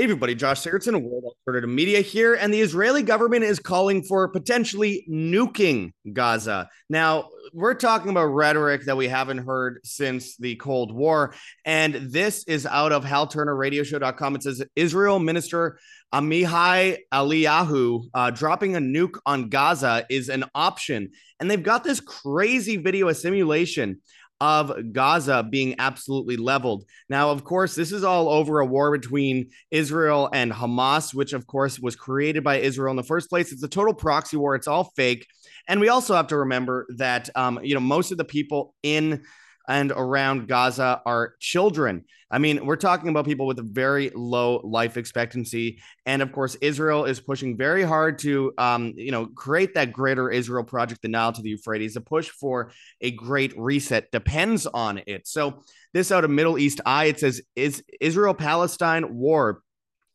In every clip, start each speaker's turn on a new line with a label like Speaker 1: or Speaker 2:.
Speaker 1: Hey, everybody, Josh Sigurdson, World Alternative Media here, and the Israeli government is calling for potentially nuking Gaza. Now, we're talking about rhetoric that we haven't heard since the Cold War, and this is out of HalTurnerRadioshow.com. It says Israel Minister Amihai Eliyahu uh, dropping a nuke on Gaza is an option, and they've got this crazy video, a simulation of Gaza being absolutely leveled. Now, of course, this is all over a war between Israel and Hamas, which, of course, was created by Israel in the first place. It's a total proxy war, it's all fake. And we also have to remember that, um, you know, most of the people in and around Gaza are children. I mean, we're talking about people with a very low life expectancy, and of course, Israel is pushing very hard to, um, you know, create that greater Israel project, the Nile to the Euphrates. A push for a great reset depends on it. So, this out of Middle East Eye, it says, "Is Israel Palestine war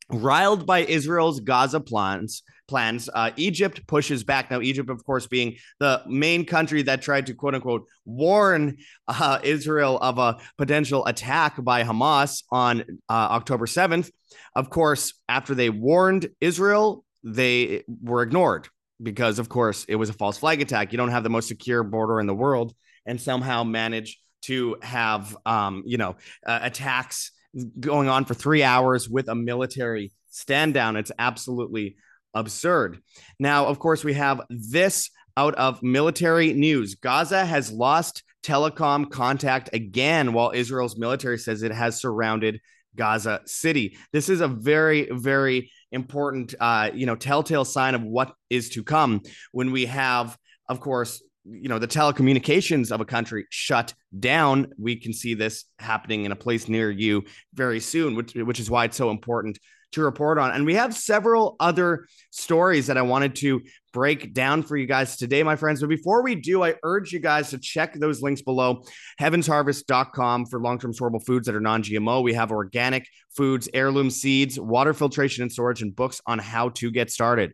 Speaker 1: riled by Israel's Gaza plans?" Plans. Uh, Egypt pushes back. Now, Egypt, of course, being the main country that tried to quote unquote warn uh, Israel of a potential attack by Hamas on uh, October 7th. Of course, after they warned Israel, they were ignored because, of course, it was a false flag attack. You don't have the most secure border in the world and somehow manage to have, um, you know, uh, attacks going on for three hours with a military stand down. It's absolutely absurd. Now, of course, we have this out of military news Gaza has lost telecom contact again, while Israel's military says it has surrounded Gaza City. This is a very, very important, uh, you know, telltale sign of what is to come when we have, of course, you know the telecommunications of a country shut down we can see this happening in a place near you very soon which which is why it's so important to report on. And we have several other stories that I wanted to break down for you guys today, my friends. But before we do, I urge you guys to check those links below heavensharvest.com for long term storable foods that are non GMO. We have organic foods, heirloom seeds, water filtration and storage, and books on how to get started.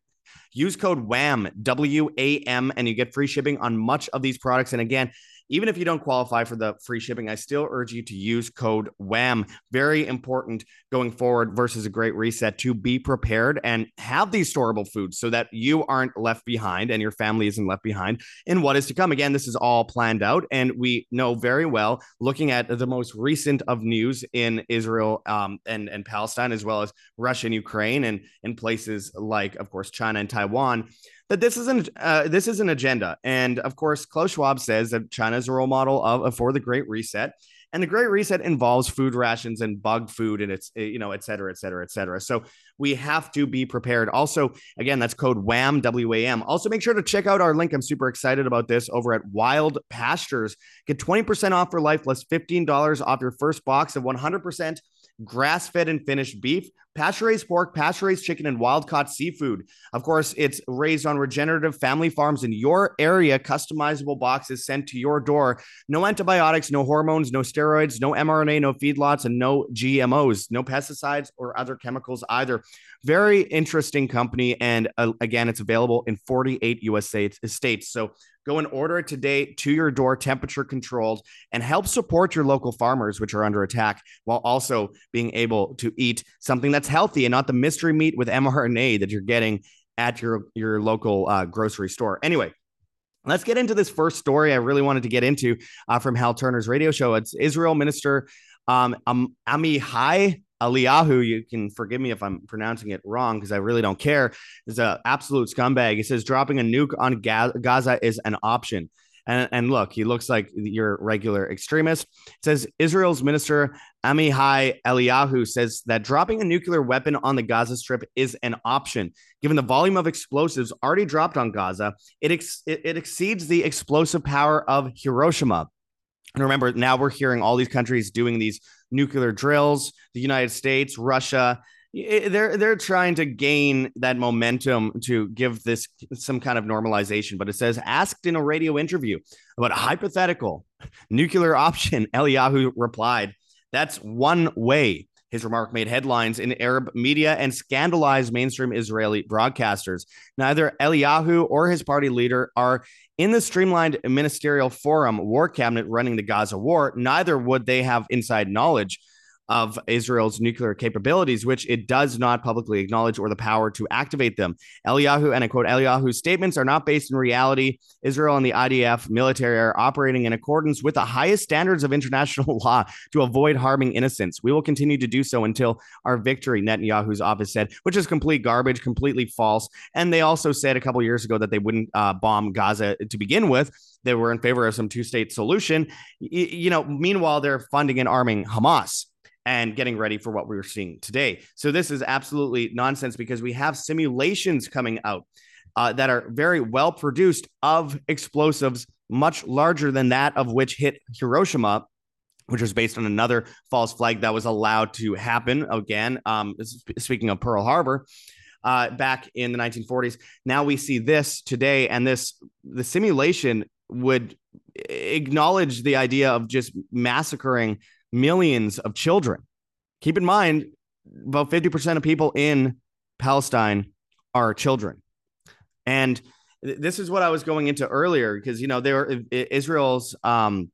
Speaker 1: Use code WAM, W A M, and you get free shipping on much of these products. And again, even if you don't qualify for the free shipping, I still urge you to use code WAM. Very important going forward versus a great reset to be prepared and have these storable foods so that you aren't left behind and your family isn't left behind in what is to come. Again, this is all planned out, and we know very well, looking at the most recent of news in Israel um, and, and Palestine, as well as Russia and Ukraine, and in places like, of course, China and Taiwan that this is an uh, this is an agenda, and of course, Klaus Schwab says that China is a role model of for the Great Reset, and the Great Reset involves food rations and bug food, and it's you know, et cetera, et cetera, et cetera. So we have to be prepared. Also, again, that's code WAM W A M. Also, make sure to check out our link. I'm super excited about this over at Wild Pastures. Get 20% off for life, plus $15 off your first box of 100% grass fed and finished beef, pasture raised pork, pasture raised chicken, and wild caught seafood. Of course, it's raised on regenerative family farms in your area, customizable boxes sent to your door. No antibiotics, no hormones, no steroids, no mRNA, no feedlots, and no GMOs, no pesticides or other chemicals either. Very interesting company. And uh, again, it's available in 48 US states. states. So Go and order it today to your door, temperature controlled, and help support your local farmers, which are under attack, while also being able to eat something that's healthy and not the mystery meat with mRNA that you're getting at your, your local uh, grocery store. Anyway, Let's get into this first story I really wanted to get into uh, from Hal Turner's radio show. It's Israel Minister um, um, Amihai Eliyahu, you can forgive me if I'm pronouncing it wrong because I really don't care, is an absolute scumbag. He says dropping a nuke on Gaza is an option. And, and look, he looks like your regular extremist. It says Israel's minister Amihai Eliyahu says that dropping a nuclear weapon on the Gaza Strip is an option. Given the volume of explosives already dropped on Gaza, it, ex- it exceeds the explosive power of Hiroshima. And remember, now we're hearing all these countries doing these nuclear drills. The United States, Russia, eh, they're they're trying to gain that momentum to give this some kind of normalization. But it says, asked in a radio interview about a hypothetical nuclear option, Eliyahu replied, "That's one way." His remark made headlines in Arab media and scandalized mainstream Israeli broadcasters. Neither Eliyahu or his party leader are in the streamlined ministerial forum war cabinet running the Gaza war. Neither would they have inside knowledge of Israel's nuclear capabilities, which it does not publicly acknowledge or the power to activate them. Eliyahu, and I quote, Eliyahu's statements are not based in reality. Israel and the IDF military are operating in accordance with the highest standards of international law to avoid harming innocents. We will continue to do so until our victory, Netanyahu's office said, which is complete garbage, completely false. And they also said a couple years ago that they wouldn't uh, bomb Gaza to begin with. They were in favor of some two state solution. You know, meanwhile, they're funding and arming Hamas and getting ready for what we're seeing today. So this is absolutely nonsense because we have simulations coming out uh, that are very well produced of explosives much larger than that of which hit Hiroshima which was based on another false flag that was allowed to happen again. Um, speaking of Pearl Harbor, uh, back in the 1940s, now we see this today, and this the simulation would acknowledge the idea of just massacring millions of children. Keep in mind, about 50% of people in Palestine are children. And this is what I was going into earlier because you know there Israel's um,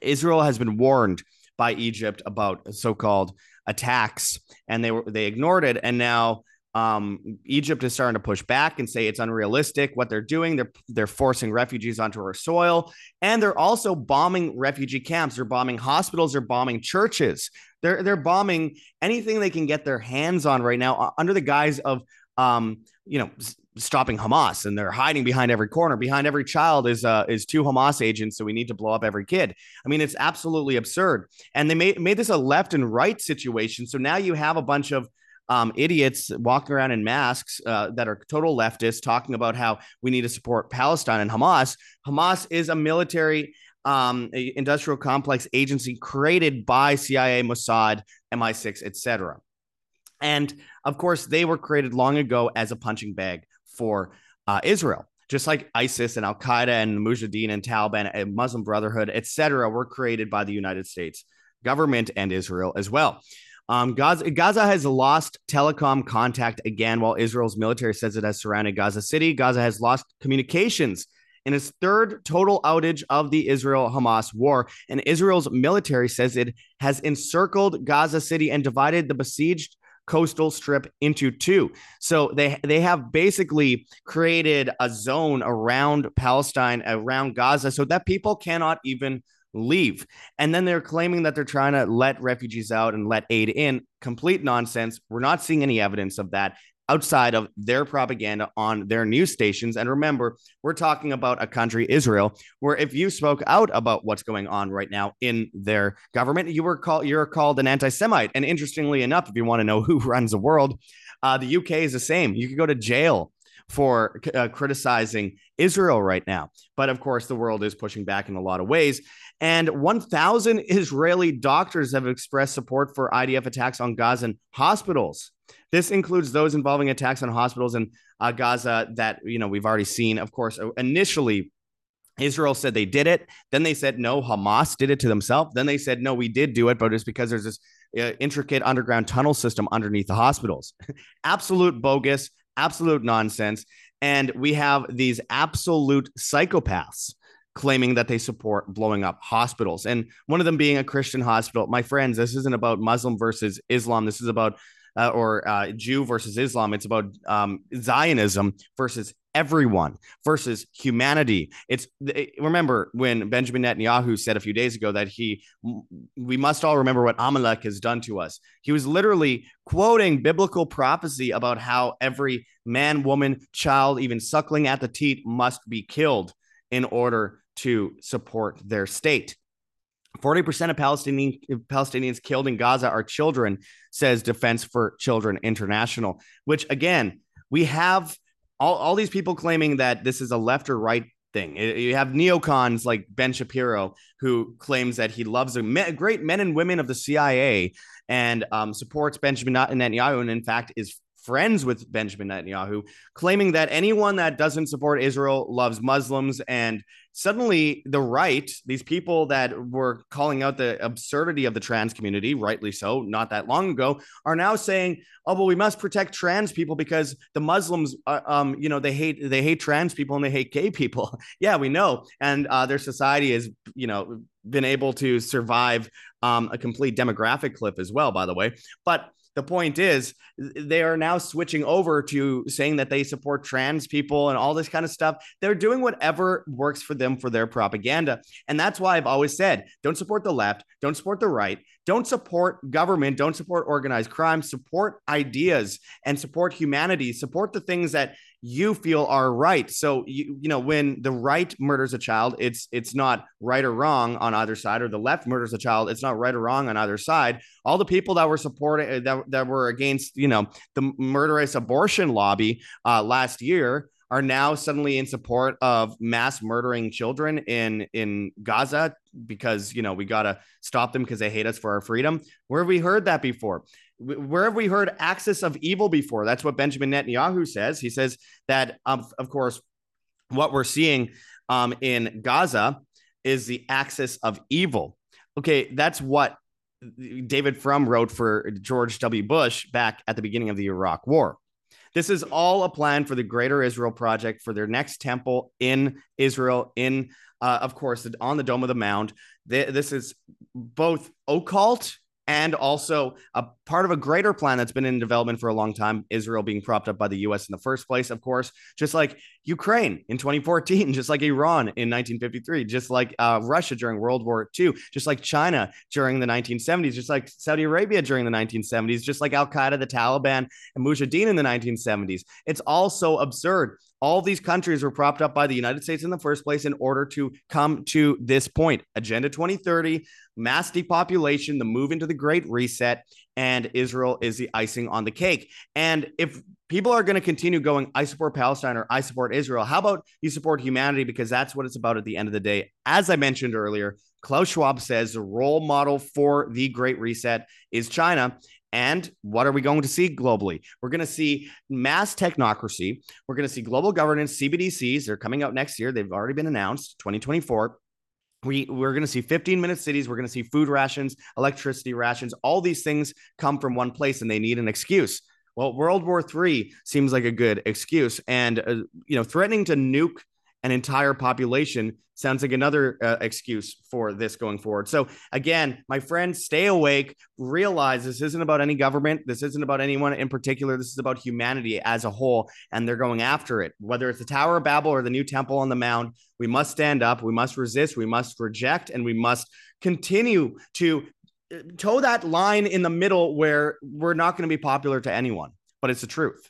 Speaker 1: Israel has been warned by Egypt about so-called attacks and they were they ignored it and now um, Egypt is starting to push back and say it's unrealistic what they're doing. They're they're forcing refugees onto our soil, and they're also bombing refugee camps. They're bombing hospitals. They're bombing churches. They're they're bombing anything they can get their hands on right now uh, under the guise of um, you know stopping Hamas, and they're hiding behind every corner. Behind every child is uh, is two Hamas agents, so we need to blow up every kid. I mean, it's absolutely absurd. And they made made this a left and right situation. So now you have a bunch of um, idiots walking around in masks uh, that are total leftists talking about how we need to support Palestine and Hamas. Hamas is a military um, industrial complex agency created by CIA, Mossad, MI6, etc. And of course, they were created long ago as a punching bag for uh, Israel. Just like ISIS and Al Qaeda and Mujahideen and Taliban and Muslim Brotherhood, etc., were created by the United States government and Israel as well. Um, Gaza, Gaza has lost telecom contact again, while Israel's military says it has surrounded Gaza City. Gaza has lost communications in its third total outage of the Israel Hamas war. And Israel's military says it has encircled Gaza City and divided the besieged coastal strip into two. So they they have basically created a zone around Palestine, around Gaza, so that people cannot even leave. And then they're claiming that they're trying to let refugees out and let aid in. Complete nonsense. We're not seeing any evidence of that outside of their propaganda on their news stations. And remember, we're talking about a country, Israel, where if you spoke out about what's going on right now in their government, you were called you're called an anti-Semite. And interestingly enough, if you want to know who runs the world, uh, the UK is the same. You could go to jail for uh, criticizing Israel right now. But of course, the world is pushing back in a lot of ways. And 1,000 Israeli doctors have expressed support for IDF attacks on Gazan hospitals. This includes those involving attacks on hospitals in uh, Gaza that you know we've already seen. Of course, initially Israel said they did it. Then they said no, Hamas did it to themselves. Then they said no, we did do it, but it's because there's this uh, intricate underground tunnel system underneath the hospitals. absolute bogus, absolute nonsense. And we have these absolute psychopaths claiming that they support blowing up hospitals. And one of them being a Christian hospital. My friends, this isn't about Muslim versus Islam. This is about, uh, or uh, Jew versus Islam. It's about um, Zionism versus everyone versus humanity. It's remember when Benjamin Netanyahu said a few days ago that he, we must all remember what Amalek has done to us. He was literally quoting biblical prophecy about how every man, woman, child, even suckling at the teat must be killed in order to support their state. 40% of Palestinian, Palestinians killed in Gaza are children, says Defense for Children International, which again, we have all, all these people claiming that this is a left or right thing. You have neocons like Ben Shapiro, who claims that he loves the great men and women of the CIA and um, supports Benjamin Netanyahu, and in fact is friends with Benjamin Netanyahu, claiming that anyone that doesn't support Israel loves Muslims. And suddenly, the right, these people that were calling out the absurdity of the trans community, rightly so, not that long ago, are now saying, "Oh, well, we must protect trans people because the Muslims, uh, um, you know, they hate they hate trans people and they hate gay people." yeah, we know, and uh, their society has, you know, been able to survive um, a complete demographic cliff as well, by the way, but the point is they are now switching over to saying that they support trans people and all this kind of stuff. They're doing whatever works for them for their propaganda and that's why i've always said don't support the left don't support the right don't support government don't support organized crime support ideas and support humanity support the things that you feel are right. So you you know when the right murders a child, it's it's not right or wrong on either side, or the left murders a child, it's not right or wrong on either side. All the people that were supporting uh, that that were against you know the murderous abortion lobby uh, last year are now suddenly in support of mass murdering children in in Gaza because you know we got to stop them because they hate us for our freedom. Where have we heard that before? where have we heard axis of evil before? That's what Benjamin Netanyahu says. He says that, um, of course, what we're seeing um, in Gaza is the axis of evil. Okay, that's what David Frum wrote for George W. Bush back at the beginning of the Iraq War. This is all a plan for the Greater Israel Project for their next temple in Israel, in, uh, of course, on the Dome of the Mount. This is both occult and also a part of a greater plan that's been in development for a long time israel being propped up by the us in the first place of course just like ukraine in 2014 just like iran in 1953 just like uh, russia during world war ii just like china during the 1970s just like saudi arabia during the 1970s just like al-qaeda the taliban and mujahideen in the 1970s it's all so absurd all these countries were propped up by the United States in the first place in order to come to this point. Agenda 2030, mass depopulation, the move into the Great Reset, and Israel is the icing on the cake. And if people are going to continue going, I support Palestine or I support Israel, how about you support humanity? Because that's what it's about at the end of the day. As I mentioned earlier, Klaus Schwab says the role model for the Great Reset is China. And what are we going to see globally? We're going to see mass technocracy. We're going to see global governance, CBDCs. They're coming out next year. They've already been announced, 2024. We, we're going to see 15 minute cities. We're going to see food rations, electricity rations. All these things come from one place and they need an excuse. Well, World War III seems like a good excuse. And, uh, you know, threatening to nuke an entire population sounds like another uh, excuse for this going forward. So again, my friends, stay awake. Realize this isn't about any government. This isn't about anyone in particular. This is about humanity as a whole, and they're going after it. Whether it's the Tower of Babel or the new temple on the Mount, we must stand up. We must resist. We must reject, and we must continue to uh, toe that line in the middle where we're not going to be popular to anyone, but it's the truth.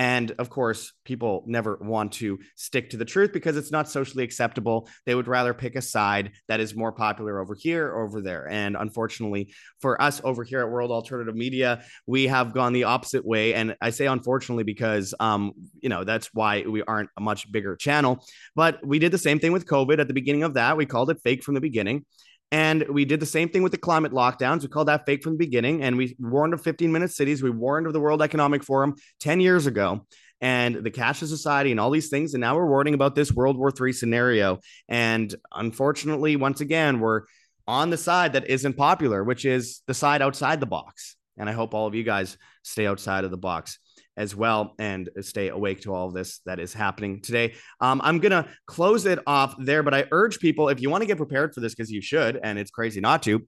Speaker 1: And of course, people never want to stick to the truth because it's not socially acceptable. They would rather pick a side that is more popular over here or over there. And unfortunately, for us over here at World Alternative Media, we have gone the opposite way. And I say unfortunately because, um, you know, that's why we aren't a much bigger channel. But we did the same thing with COVID at the beginning of that. We called it fake from the beginning. And we did the same thing with the climate lockdowns. We called that fake from the beginning. And we warned of 15 minute cities. We warned of the World Economic Forum 10 years ago and the cashless society and all these things. And now we're warning about this World War III scenario. And unfortunately, once again, we're on the side that isn't popular, which is the side outside the box. And I hope all of you guys stay outside of the box as well and stay awake to all of this that is happening today. Um, I'm going to close it off there, but I urge people if you want to get prepared for this, because you should, and it's crazy not to.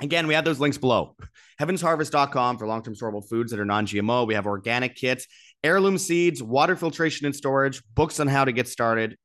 Speaker 1: Again, we have those links below. Heavensharvest.com for long term storable foods that are non GMO. We have organic kits, heirloom seeds, water filtration and storage, books on how to get started.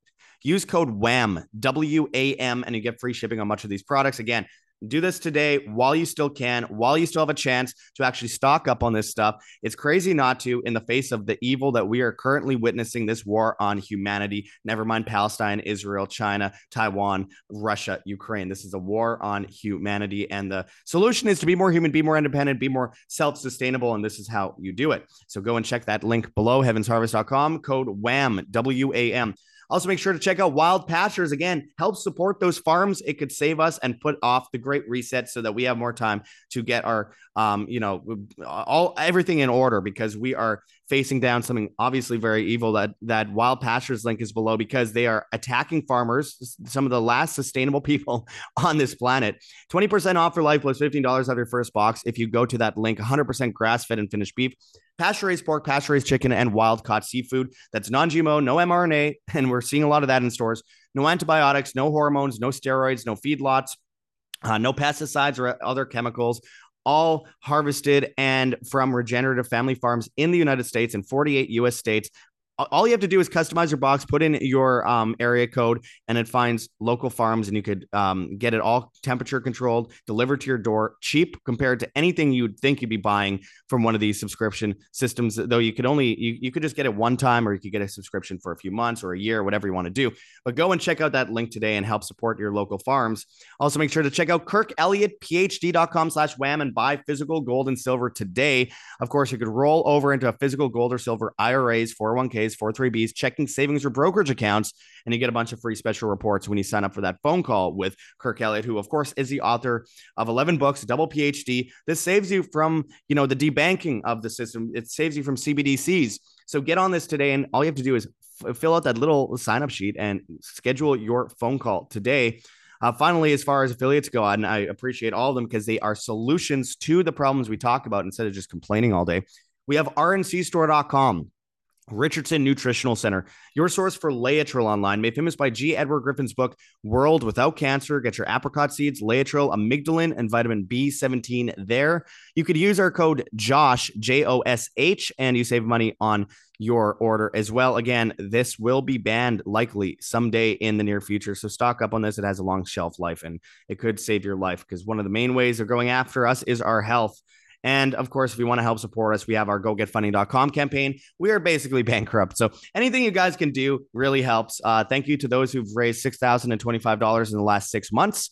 Speaker 1: Use code WAM, W A M, and you get free shipping on much of these products. Again, do this today while you still can, while you still have a chance to actually stock up on this stuff. It's crazy not to in the face of the evil that we are currently witnessing this war on humanity. Never mind Palestine, Israel, China, Taiwan, Russia, Ukraine. This is a war on humanity. And the solution is to be more human, be more independent, be more self sustainable. And this is how you do it. So go and check that link below, heavensharvest.com, code WAM, W A M. Also, make sure to check out Wild Pastures. Again, help support those farms. It could save us and put off the great reset so that we have more time to get our, um, you know, all everything in order because we are facing down something obviously very evil. That that Wild Pastures link is below because they are attacking farmers, some of the last sustainable people on this planet. Twenty percent off for life plus fifteen dollars off your first box if you go to that link. One hundred percent grass fed and finished beef pasture raised pork, pasture raised chicken, and wild caught seafood. That's non GMO, no mRNA. And we're seeing a lot of that in stores. No antibiotics, no hormones, no steroids, no feedlots, uh, no pesticides or other chemicals. All harvested and from regenerative family farms in the United States and 48 US states all you have to do is customize your box, put in your um, area code, and it finds local farms, and you could um, get it all temperature controlled, delivered to your door, cheap compared to anything you'd think you'd be buying from one of these subscription systems. Though you could only you, you could just get it one time, or you could get a subscription for a few months or a year, whatever you want to do. But go and check out that link today and help support your local farms. Also, make sure to check out KirkElliottPhD.com slash wam and buy physical gold and silver today. Of course, you could roll over into a physical gold or silver IRAs, 401ks 403bs, checking savings or brokerage accounts, and you get a bunch of free special reports when you sign up for that phone call with Kirk Elliott, who of course is the author of 11 books, double PhD. This saves you from, you know, the debanking of the system. It saves you from CBDCs. So get on this today, and all you have to do is f- fill out that little sign up sheet and schedule your phone call today. Uh, finally, as far as affiliates go, and I appreciate all of them because they are solutions to the problems we talk about instead of just complaining all day. We have rncstore.com. Richardson Nutritional Center, your source for Laetrile online, made famous by G. Edward Griffin's book, World Without Cancer. Get your apricot seeds, Laetrile, amygdalin, and vitamin B17 there. You could use our code JOSH, J O S H, and you save money on your order as well. Again, this will be banned likely someday in the near future. So stock up on this. It has a long shelf life and it could save your life because one of the main ways they're going after us is our health. And of course, if you want to help support us, we have our gogetfunding.com campaign. We are basically bankrupt. So anything you guys can do really helps. Uh, thank you to those who've raised $6,025 in the last six months.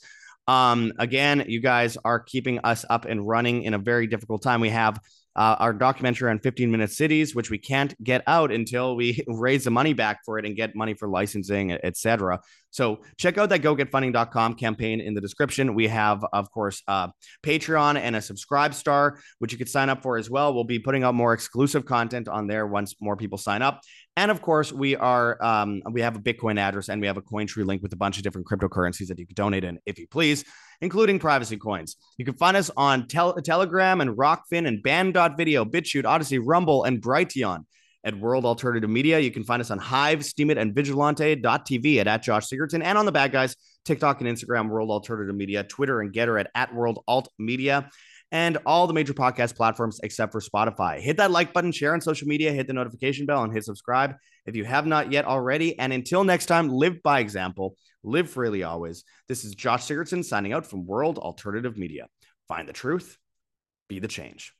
Speaker 1: Um, again, you guys are keeping us up and running in a very difficult time. We have uh, our documentary on 15 minute cities, which we can't get out until we raise the money back for it and get money for licensing, etc. So check out that gogetfunding.com campaign in the description. We have, of course, uh, Patreon and a subscribe star, which you could sign up for as well. We'll be putting out more exclusive content on there once more people sign up. And of course, we are um, we have a Bitcoin address and we have a Cointree link with a bunch of different cryptocurrencies that you can donate in if you please, including privacy coins. You can find us on tel- Telegram and Rokfin and Banned.video, BitChute, Odysee, Rumble, and Brighteon. At World Alternative Media, you can find us on Hive, Steemit, and Vigilante.tv at, at Josh Sigurdson, and on the bad guys, TikTok and Instagram, World Alternative Media, Twitter and Gettr at, at World Alt Media and all the major podcast platforms except for Spotify. Hit that like button, share on social media, hit the notification bell, and hit subscribe if you have not yet already. And until next time, live by example, live freely always. This is Josh Sigurdson signing out from World Alternative Media. Find the truth, be the change.